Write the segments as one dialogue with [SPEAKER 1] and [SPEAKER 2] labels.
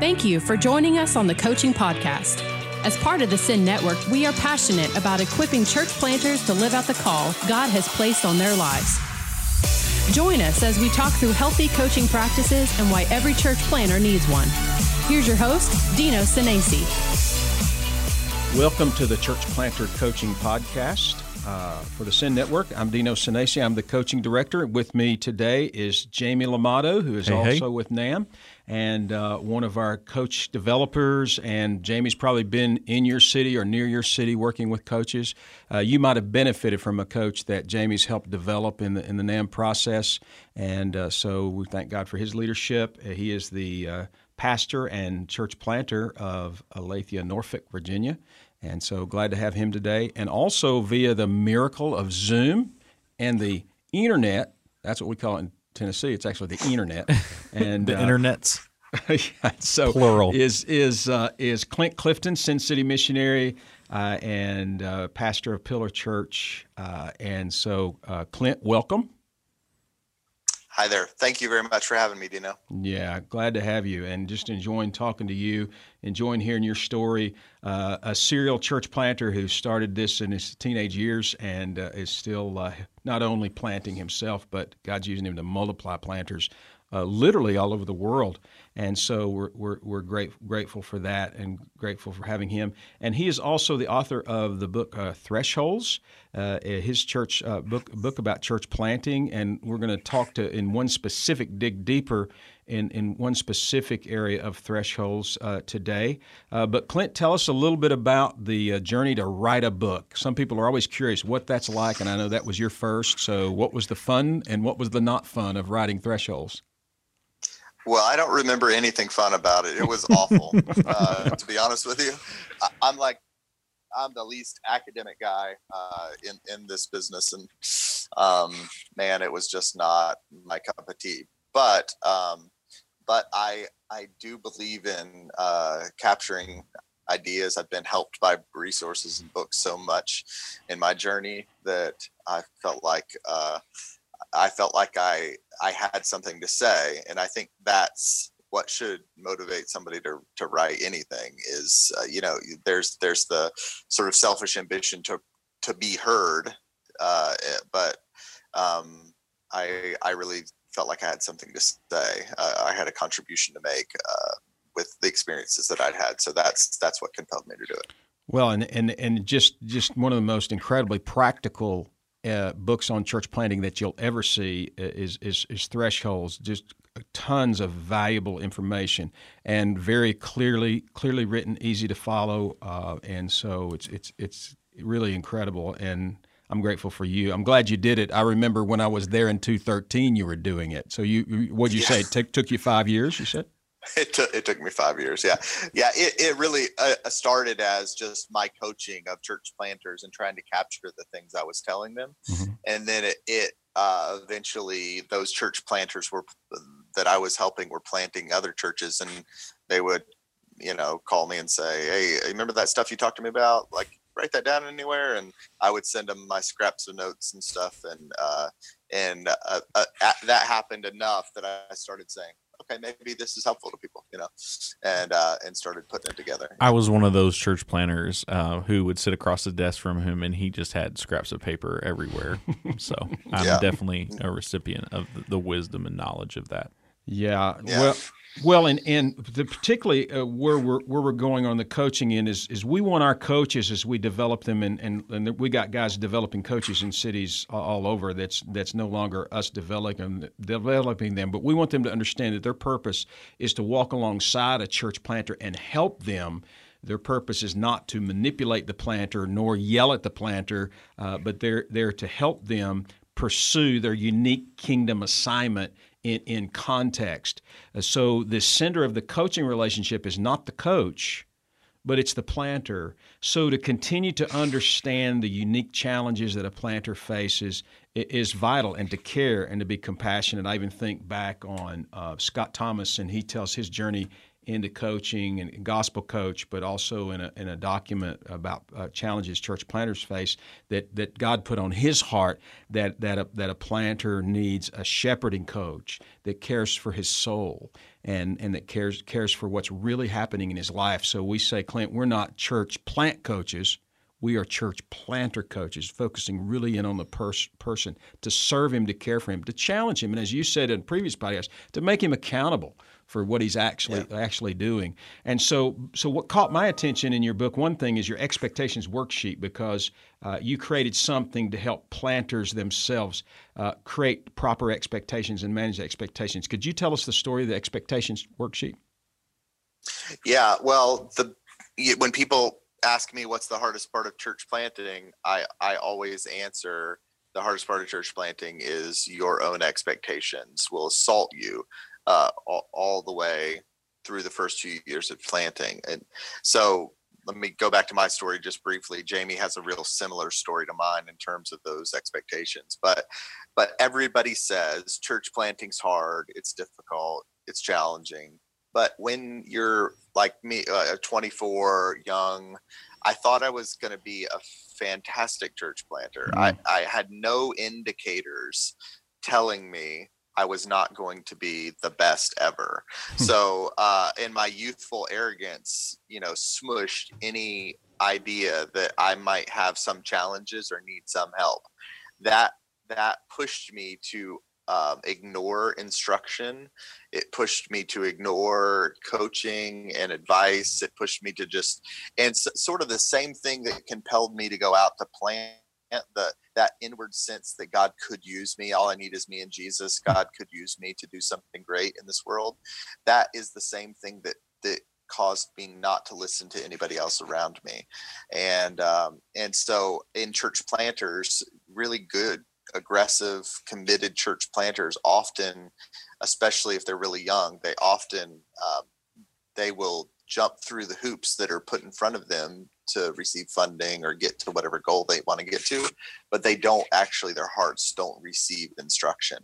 [SPEAKER 1] Thank you for joining us on the Coaching Podcast. As part of the Send Network, we are passionate about equipping church planters to live out the call God has placed on their lives. Join us as we talk through healthy coaching practices and why every church planter needs one. Here's your host, Dino Senesi.
[SPEAKER 2] Welcome to the Church Planter Coaching Podcast uh, for the Send Network. I'm Dino Senesi. I'm the coaching director. With me today is Jamie Lamato, who is
[SPEAKER 3] hey,
[SPEAKER 2] also
[SPEAKER 3] hey.
[SPEAKER 2] with NAMB and uh, one of our coach developers. And Jamie's probably been in your city or near your city working with coaches. Uh, you might have benefited from a coach that Jamie's helped develop in the in the NAMB process, and uh, so we thank God for his leadership. Uh, he is the uh, pastor and church planter of Aletheia, Norfolk, Virginia. And so glad to have him today. And also via the miracle of Zoom and the internet, that's what we call it in Tennessee. It's actually the internet. And
[SPEAKER 3] the
[SPEAKER 2] uh,
[SPEAKER 3] internets.
[SPEAKER 2] yeah, so
[SPEAKER 3] Plural.
[SPEAKER 2] is is uh, is Clint Clifton, Send City missionary uh, and uh, pastor of Pillar Church. Uh, and so, uh, Clint, welcome.
[SPEAKER 4] Hi there. Thank you very much for having me, Dino.
[SPEAKER 2] Yeah, glad to have you, and just enjoying talking to you, enjoying hearing your story. Uh, a serial church planter who started this in his teenage years and uh, is still uh, not only planting himself, but God's using him to multiply planters uh, literally all over the world. And so we're, we're, we're great, grateful for that and grateful for having him. And he is also the author of the book uh, Thresholds, uh, his church uh, book, book about church planting. And we're going to talk to, in one specific, dig deeper in, in one specific area of thresholds uh, today. Uh, but Clint, tell us a little bit about the uh, journey to write a book. Some people are always curious what that's like, and I know that was your first. So, what was the fun and what was the not fun of writing thresholds?
[SPEAKER 4] Well, I don't remember anything fun about it. It was awful, uh, to be honest with you. I, am like, I'm the least academic guy uh, in in this business, and um, man, it was just not my cup of tea. But um, but I I do believe in uh, capturing ideas. I've been helped by resources and books so much in my journey that I felt like uh, I felt like I I had something to say, and I think that's what should motivate somebody to to write anything. Is uh, you know there's there's the sort of selfish ambition to to be heard, uh, but um, I I really felt like I had something to say. Uh, I had a contribution to make uh, with the experiences that I'd had. So that's that's what compelled me to do it.
[SPEAKER 2] Well, and and and just just one of the most incredibly practical uh, books on church planting that you'll ever see is, is, is thresholds. Just tons of valuable information and very clearly clearly written, easy to follow, uh, and so it's it's it's really incredible. And I'm grateful for you. I'm glad you did it. I remember when I was there in 2013, you were doing it. So you, what did you say? It took, took you five years. You said.
[SPEAKER 4] It took it took me five years. Yeah, yeah. It it really uh, started as just my coaching of church planters and trying to capture the things I was telling them, mm-hmm. and then it, it uh, eventually those church planters were that I was helping were planting other churches, and they would you know call me and say, "Hey, remember that stuff you talked to me about? Like, write that down anywhere?" And I would send them my scraps of notes and stuff, and uh, and uh, uh, that happened enough that I started saying, okay, maybe this is helpful to people, you know, and uh, and started putting it together.
[SPEAKER 3] I was one of those church planners uh, who would sit across the desk from him, and he just had scraps of paper everywhere. so I'm yeah. definitely a recipient of the wisdom and knowledge of that.
[SPEAKER 2] Yeah. yeah. Well, well, and and the, particularly uh, where we're where we're going on the coaching end is is we want our coaches as we develop them, and and, and we got guys developing coaches in cities all over. That's that's no longer us developing developing them, but we want them to understand that their purpose is to walk alongside a church planter and help them. Their purpose is not to manipulate the planter nor yell at the planter, uh, but they're there to help them pursue their unique kingdom assignment in, in context. Uh, so the center of the coaching relationship is not the coach, but it's the planter. So to continue to understand the unique challenges that a planter faces is vital, and to care and to be compassionate. I even think back on uh, Scott Thomas, and he tells his journey into coaching and gospel coach, but also in a, in a document about uh, challenges church planters face that, that God put on his heart that, that, a, that a planter needs a shepherding coach that cares for his soul and, and that cares, cares for what's really happening in his life. So we say, Clint, we're not church plant coaches. We are church planter coaches, focusing really in on the pers- person to serve him, to care for him, to challenge him, and as you said in previous podcasts, to make him accountable for what he's actually yeah. actually doing. And so, so what caught my attention in your book, one thing is your expectations worksheet because uh, you created something to help planters themselves uh, create proper expectations and manage expectations. Could you tell us the story of the expectations worksheet?
[SPEAKER 4] Yeah, well, the when people ask me what's the hardest part of church planting, I I always answer the hardest part of church planting is your own expectations will assault you uh, all, all, the way through the first few years of planting. And so let me go back to my story just briefly. Jamie has a real similar story to mine in terms of those expectations. But but everybody says church planting's hard, it's difficult, it's challenging. But when you're like me, uh, 24, young, I thought I was going to be a fantastic church planter. Mm. I, I had no indicators telling me I was not going to be the best ever. Hmm. so, uh, in my youthful arrogance, you know, smushed any idea that I might have some challenges or need some help. That that pushed me to um, ignore instruction. It pushed me to ignore coaching and advice. It pushed me to just, and so, sort of the same thing that compelled me to go out to plan the that inward sense that God could use me. All I need is me and Jesus. God could use me to do something great in this world. That is the same thing that that caused me not to listen to anybody else around me, and um, and so in church planters, really good aggressive committed church planters often especially if they're really young they often um, they will jump through the hoops that are put in front of them to receive funding or get to whatever goal they want to get to, but they don't actually, their hearts don't receive instruction.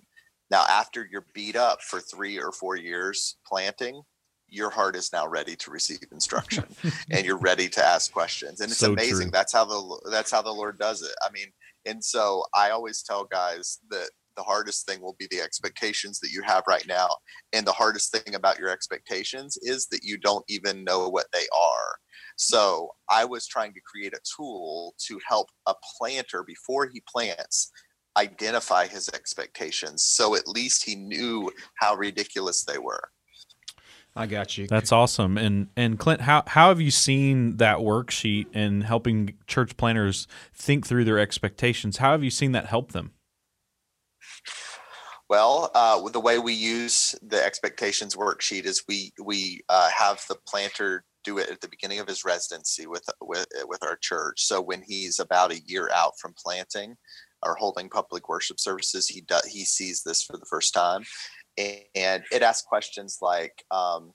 [SPEAKER 4] Now, after you're beat up for three or four years planting, your heart is now ready to receive instruction and you're ready to ask questions. And it's so amazing. True. That's how the that's how the Lord does it. I mean, and so I always tell guys that the hardest thing will be the expectations that you have right now. And the hardest thing about your expectations is that you don't even know what they are. So I was trying to create a tool to help a planter before he plants identify his expectations so at least he knew how ridiculous they were.
[SPEAKER 2] I got you.
[SPEAKER 3] That's awesome. And and Clint, how how have you seen that worksheet and helping church planners think through their expectations? How have you seen that help them?
[SPEAKER 4] Well, uh, the way we use the expectations worksheet is we we uh, have the planter do it at the beginning of his residency with with with our church. So when he's about a year out from planting or holding public worship services, he he sees this for the first time, and it asks questions like, um,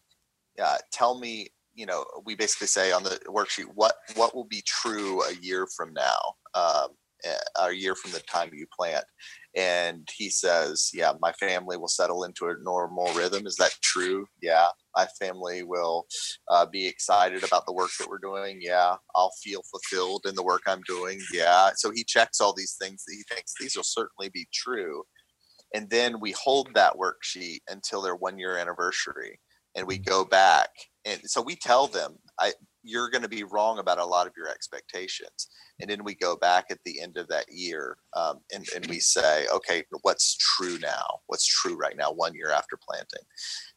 [SPEAKER 4] uh, "Tell me." You know, we basically say on the worksheet what what will be true a year from now, um, a year from the time you plant, and he says, "Yeah, my family will settle into a normal rhythm." Is that true? Yeah, my family will uh, be excited about the work that we're doing. Yeah, I'll feel fulfilled in the work I'm doing. Yeah, so he checks all these things that he thinks these will certainly be true, and then we hold that worksheet until their one year anniversary, and we go back, and so we tell them, "I." You're going to be wrong about a lot of your expectations. And then we go back at the end of that year um, and, and we say okay what's true now? What's true right now one year after planting?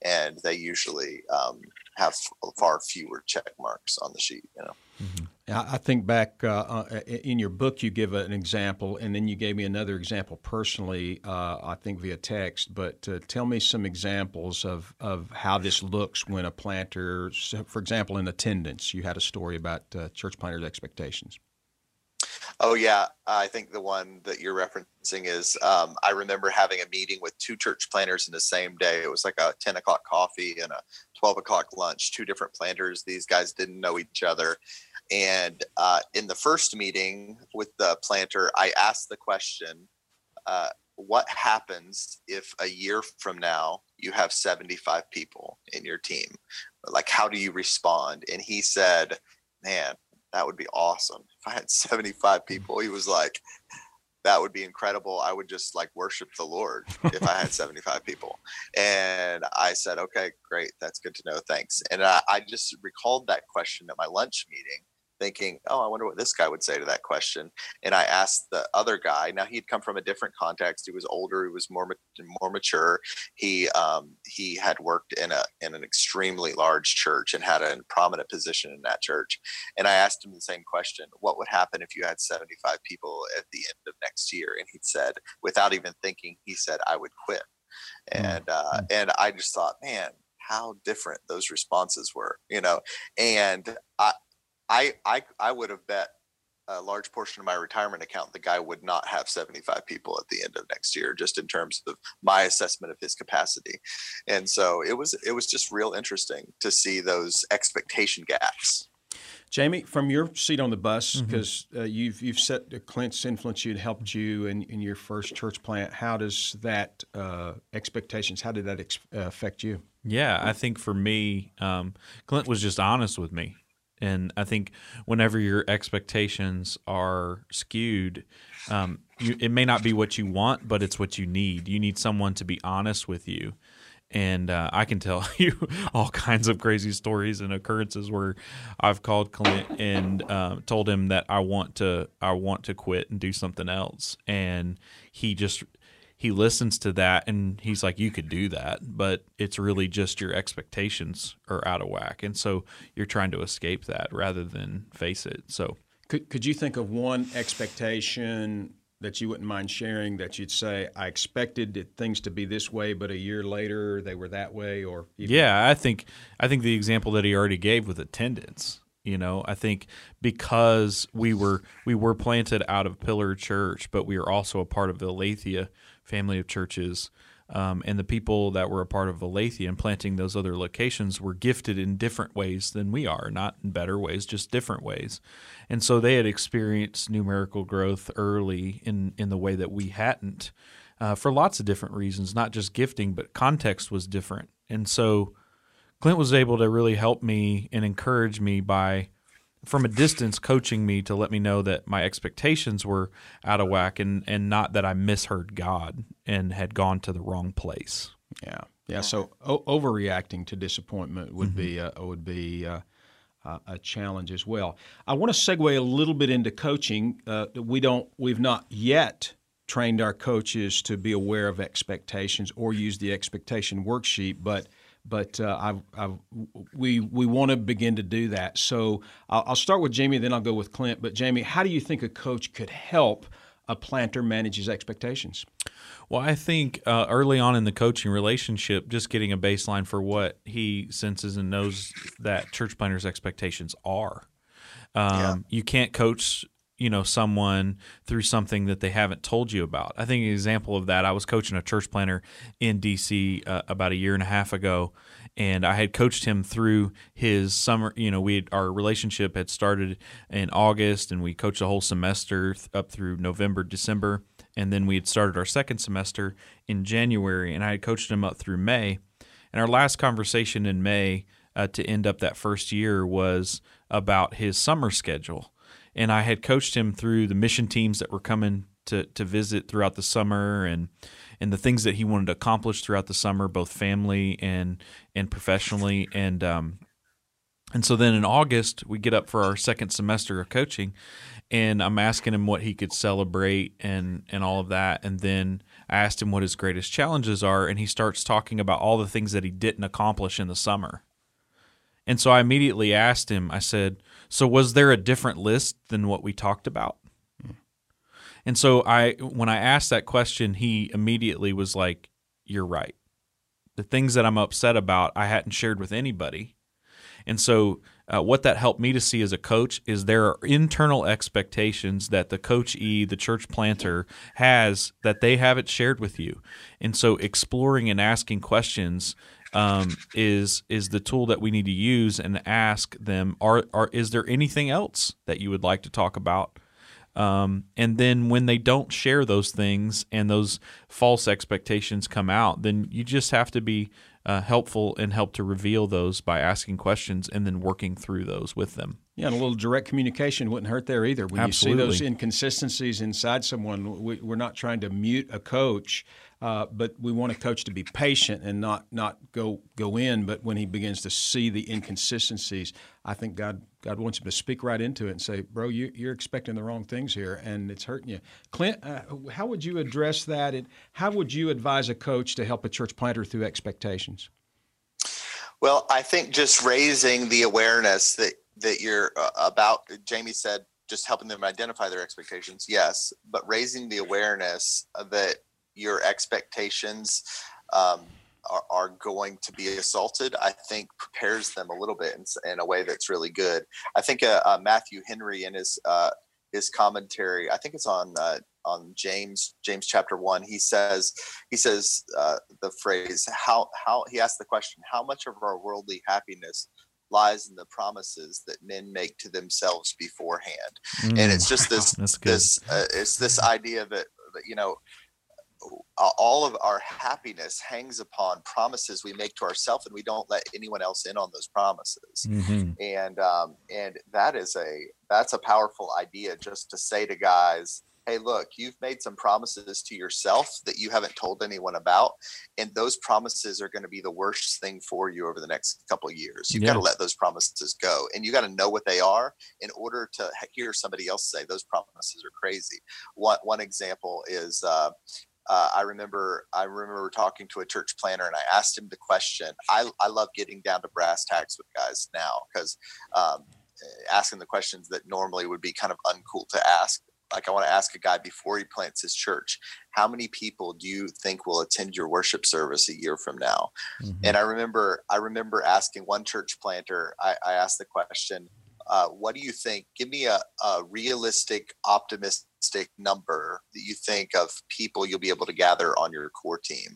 [SPEAKER 4] And they usually um, have far fewer check marks on the sheet you know?
[SPEAKER 2] Mm-hmm. I think back uh, uh in your book, you give an example, and then you gave me another example personally, uh, I think via text. But uh, tell me some examples of, of how this looks when a planter, for example, in attendance, you had a story about uh, church planters' expectations.
[SPEAKER 4] Oh yeah, I think the one that you're referencing is um, I remember having a meeting with two church planters in the same day. It was like a 10 o'clock coffee and a 12 o'clock lunch. Two different planters. These guys didn't know each other, and uh, in the first meeting with the planter, I asked the question, uh, "What happens if a year from now you have 75 people?" in your team? Like, how do you respond? And he said, man, that would be awesome. If I had 75 people, he was like, that would be incredible. I would just like worship the Lord if I had 75 people. And I said, okay, great. That's good to know. Thanks. And I, I just recalled that question at my lunch meeting thinking, oh, I wonder what this guy would say to that question. And I asked the other guy. Now he'd come from a different context. He was older. He was more more mature. He um, he had worked in a in an extremely large church and had a prominent position in that church. And I asked him the same question: What would happen if you had seventy five people at the end of next year? And he said, without even thinking, he said, I would quit. Mm, and uh, mm. and I just thought, man, how different those responses were, you know. And I, I I I would have bet a large portion of my retirement account the guy would not have 75 people at the end of next year just in terms of my assessment of his capacity and so it was it was just real interesting to see those expectation gaps
[SPEAKER 2] Jamie, from your seat on the bus, because mm-hmm. uh, you've you've set uh, Clint's influence you and helped you in, in your first church plant. How does that uh, expectations? How did that ex- uh, affect you?
[SPEAKER 3] Yeah, I think for me, um, Clint was just honest with me. And I think whenever your expectations are skewed, um, you, it may not be what you want, but it's what you need. You need someone to be honest with you. And uh, I can tell you all kinds of crazy stories and occurrences where I've called Clint and uh, told him that I want to I want to quit and do something else, and he just he listens to that and he's like, you could do that, but it's really just your expectations are out of whack. And so you're trying to escape that rather than face it. So
[SPEAKER 2] could, could you think of one expectation that you wouldn't mind sharing that you'd say, I expected things to be this way, but a year later they were that way or
[SPEAKER 3] even- Yeah, I think I think the example that he already gave with attendance you know i think because we were we were planted out of pillar church but we are also a part of the aletheia family of churches. Um, and the people that were a part of Aletheia and planting those other locations were gifted in different ways than we are, not in better ways, just different ways. And so they had experienced numerical growth early in, in the way that we hadn't uh, for lots of different reasons, not just gifting, but context was different. And so Clint was able to really help me and encourage me by from a distance coaching me to let me know that my expectations were out of whack and and not that I misheard God and had gone to the wrong place.
[SPEAKER 2] Yeah, yeah. So o- overreacting to disappointment would mm-hmm. be uh, would be uh, uh, a challenge as well. I want to segue a little bit into coaching. Uh, we don't we've not yet trained our coaches to be aware of expectations or use the expectation worksheet, but but uh, I've, I've, we we want to begin to do that. So I'll, I'll, start with Jamie, then I'll go with Clint. But Jamie, how do you think a coach could help a planter manage his expectations?
[SPEAKER 3] Well, I think uh, early on in the coaching relationship, just getting a baseline for what he senses and knows that church planters' expectations are. Um, yeah. You can't coach you know someone through something that they haven't told you about. I think an example of that. I was coaching a church planter in DC uh, about a year and a half ago, and I had coached him through his summer. You know, we had, our relationship had started in August, and we coached a whole semester up through November, December, and then we had started our second semester in January, and I had coached him up through May. And our last conversation in May uh, to end up that first year was about his summer schedule and I had coached him through the mission teams that were coming to to visit throughout the summer and and the things that he wanted to accomplish throughout the summer, both family and and professionally, and um, and so then in August we get up for our second semester of coaching, and I'm asking him what he could celebrate and and all of that, and then I asked him what his greatest challenges are, and he starts talking about all the things that he didn't accomplish in the summer. And so I immediately asked him, I said, So was there a different list than what we talked about? And so I when I asked that question, he immediately was like, You're right. The things that I'm upset about, I hadn't shared with anybody. And so uh, what that helped me to see as a coach is there are internal expectations that the coach E, the church planter, has that they haven't shared with you. And so exploring and asking questions um, is is the tool that we need to use and ask them are are is there anything else that you would like to talk about um, and then when they don't share those things and those false expectations come out then you just have to be uh, helpful and help to reveal those by asking questions and then working through those with them.
[SPEAKER 2] Yeah, and a little direct communication wouldn't hurt there either. When
[SPEAKER 3] Absolutely.
[SPEAKER 2] you see those inconsistencies inside someone, we, we're not trying to mute a coach, uh, but we want a coach to be patient and not not go go in. But when he begins to see the inconsistencies, I think God God wants him to speak right into it and say, "Bro, you, you're expecting the wrong things here, and it's hurting you." Clint, uh, how would you address that? And how would you advise a coach to help a church planter through expectations?
[SPEAKER 4] Well, I think just raising the awareness that that you're uh, about. Jamie said just helping them identify their expectations. Yes, but raising the awareness that your expectations um, are, are, going to be assaulted, I think prepares them a little bit in, in a way that's really good. I think uh, uh, Matthew Henry in his uh, his commentary, I think it's on uh, on James James chapter one. He says he says uh, the phrase how how he asked the question how much of our worldly happiness lies in the promises that men make to themselves beforehand mm. and it's just this this uh, it's this idea that, that you know all of our happiness hangs upon promises we make to ourselves and we don't let anyone else in on those promises mm-hmm. and um, and that is a that's a powerful idea just to say to guys hey, look, you've made some promises to yourself that you haven't told anyone about. And those promises are going to be the worst thing for you over the next couple of years. You've yeah. got to let those promises go. And you got to know what they are in order to hear somebody else say those promises are crazy. One, one example is, uh, uh, I remember I remember talking to a church planter and I asked him the question. I, I love getting down to brass tacks with guys now because um, asking the questions that normally would be kind of uncool to ask like I want to ask a guy before he plants his church, how many people do you think will attend your worship service a year from now? Mm-hmm. And I remember, I remember asking one church planter, I, I asked the question, uh, what do you think? Give me a, a, realistic, optimistic number that you think of people you'll be able to gather on your core team.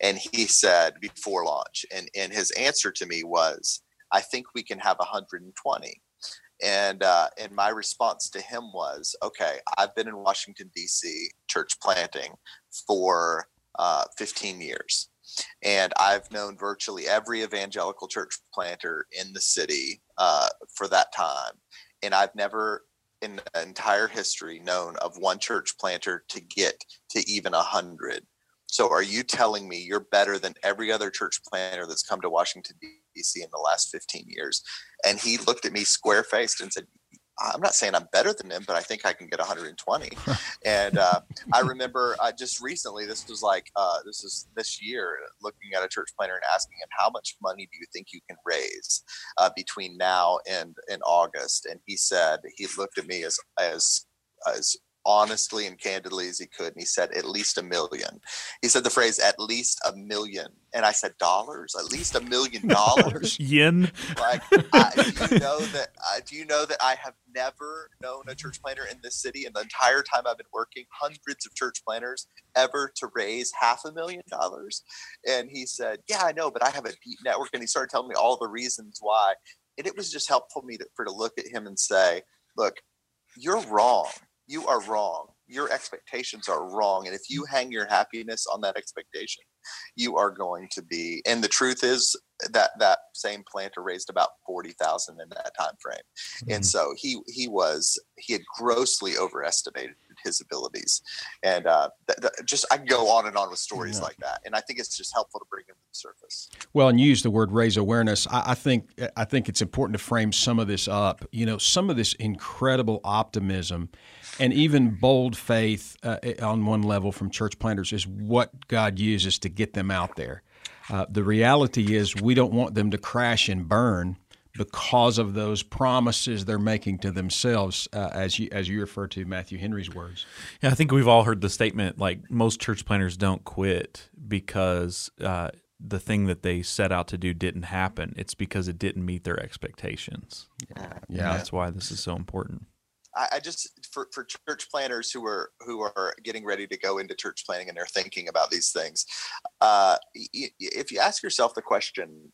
[SPEAKER 4] And he said before launch, and, and his answer to me was, I think we can have 120 and uh, and my response to him was, okay, I've been in Washington D.C. church planting for uh, 15 years, and I've known virtually every evangelical church planter in the city uh, for that time, and I've never in the entire history known of one church planter to get to even a hundred. So are you telling me you're better than every other church planter that's come to Washington D.C. in the last 15 years? And he looked at me square faced and said, I'm not saying I'm better than him, but I think I can get 120. and uh, I remember uh, just recently, this was like uh, this is this year, looking at a church planner and asking him, "How much money do you think you can raise uh, between now and in August?" And he said he looked at me as as as honestly and candidly as he could. And he said, at least a million. He said the phrase, at least a million. And I said, dollars? At least a million dollars?
[SPEAKER 3] Yen?
[SPEAKER 4] Like, I, do you know that, uh, do you know that I have never known a church planner in this city in the entire time I've been working, hundreds of church planners, ever to raise half a million dollars? And he said, yeah, I know, but I have a deep network. And he started telling me all the reasons why. And it was just helpful me to, for to look at him and say, look, you're wrong you are wrong. Your expectations are wrong. And if you hang your happiness on that expectation, you are going to be and the truth is that that same planter raised about 40,000 in that time frame. Mm-hmm. And so he he was he had grossly overestimated his abilities. And uh, th- th- just I can go on and on with stories yeah. like that. And I think it's just helpful to bring them to the surface.
[SPEAKER 2] Well, and use the word raise awareness. I, I think I think it's important to frame some of this up. You know, some of this incredible optimism and even bold faith uh, on one level from church planters is what God uses to get them out there. Uh, the reality is, we don't want them to crash and burn because of those promises they're making to themselves, uh, as you as you refer to Matthew Henry's words.
[SPEAKER 3] Yeah, I think we've all heard the statement like most church planters don't quit because uh, the thing that they set out to do didn't happen. It's because it didn't meet their expectations. Yeah, yeah. that's why this is so important.
[SPEAKER 4] I, I just for, for church planters who are who are getting ready to go into church planning and they're thinking about these things, uh, if you ask yourself the question,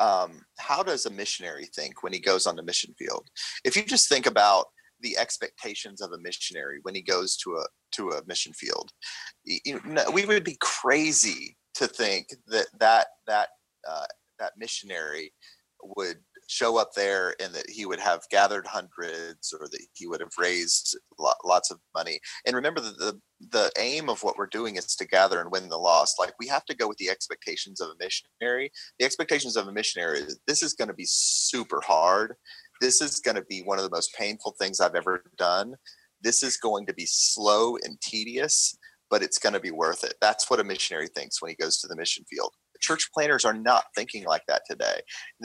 [SPEAKER 4] um, how does a missionary think when he goes on the mission field? If you just think about the expectations of a missionary when he goes to a to a mission field, you know, we would be crazy to think that that that uh, that missionary would show up there and that he would have gathered hundreds or that he would have raised lots of money. And remember that the the aim of what we're doing is to gather and win the lost. Like we have to go with the expectations of a missionary. The expectations of a missionary is this is going to be super hard. This is going to be one of the most painful things i've ever done. This is going to be slow and tedious but it's going to be worth it. That's what a missionary thinks when he goes to the mission field church planners are not thinking like that today.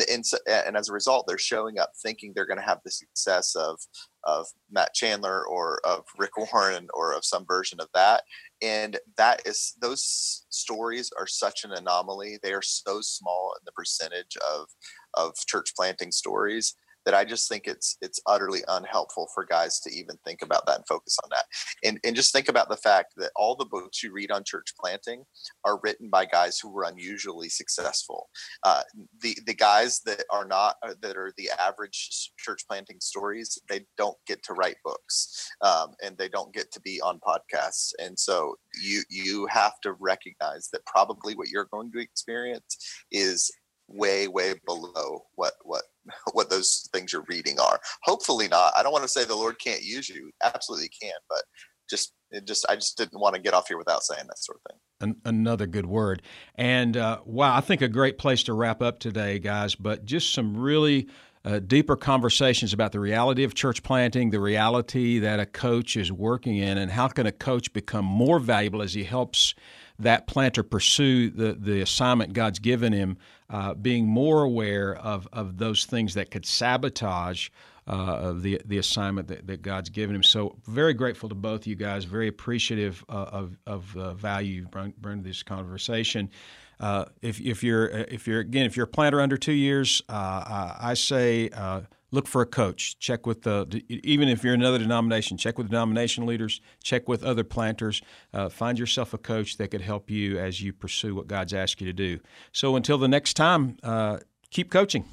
[SPEAKER 4] And, and as a result they're showing up thinking they're going to have the success of of matt chandler or of rick warren or of some version of that. And that is those stories are such an anomaly. They are so small in the percentage of of church planting stories that I just think it's it's utterly unhelpful for guys to even think about that and focus on that. And and just think about the fact that all the books you read on church planting are written by guys who were unusually successful. Uh, the the guys that are not uh, that are the average church planting stories, they don't get to write books, um, and they don't get to be on podcasts. And so you you have to recognize that probably what you're going to experience is way way below what what what those things you're reading are. Hopefully not. I don't want to say the lord can't use you. Absolutely can but just it just i just didn't want to get off here without saying that sort of thing.
[SPEAKER 2] An- another good word. And uh, wow i think a great place to wrap up today guys but just some really uh, deeper conversations about the reality of church planting, the reality that a coach is working in, and how can a coach become more valuable as he helps that planter pursue the, the assignment God's given him, uh, being more aware of, of those things that could sabotage uh, the the assignment that, that, God's given him. So very grateful to both of you guys. Very appreciative uh, of of uh, value you bring, bring to this conversation. Uh, if if you're if you're again if you're a planter under two years, uh, I say uh, look for a coach. Check with the even if you're another denomination, check with denomination leaders, check with other planters. Uh, find yourself a coach that could help you as you pursue what God's asked you to do. So until the next time, uh, keep coaching.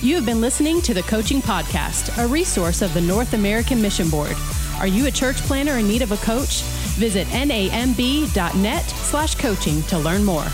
[SPEAKER 1] You have been listening to the Coaching Podcast, a resource of the North American Mission Board. Are you a church planter in need of a coach? Visit namb.net slash coaching to learn more.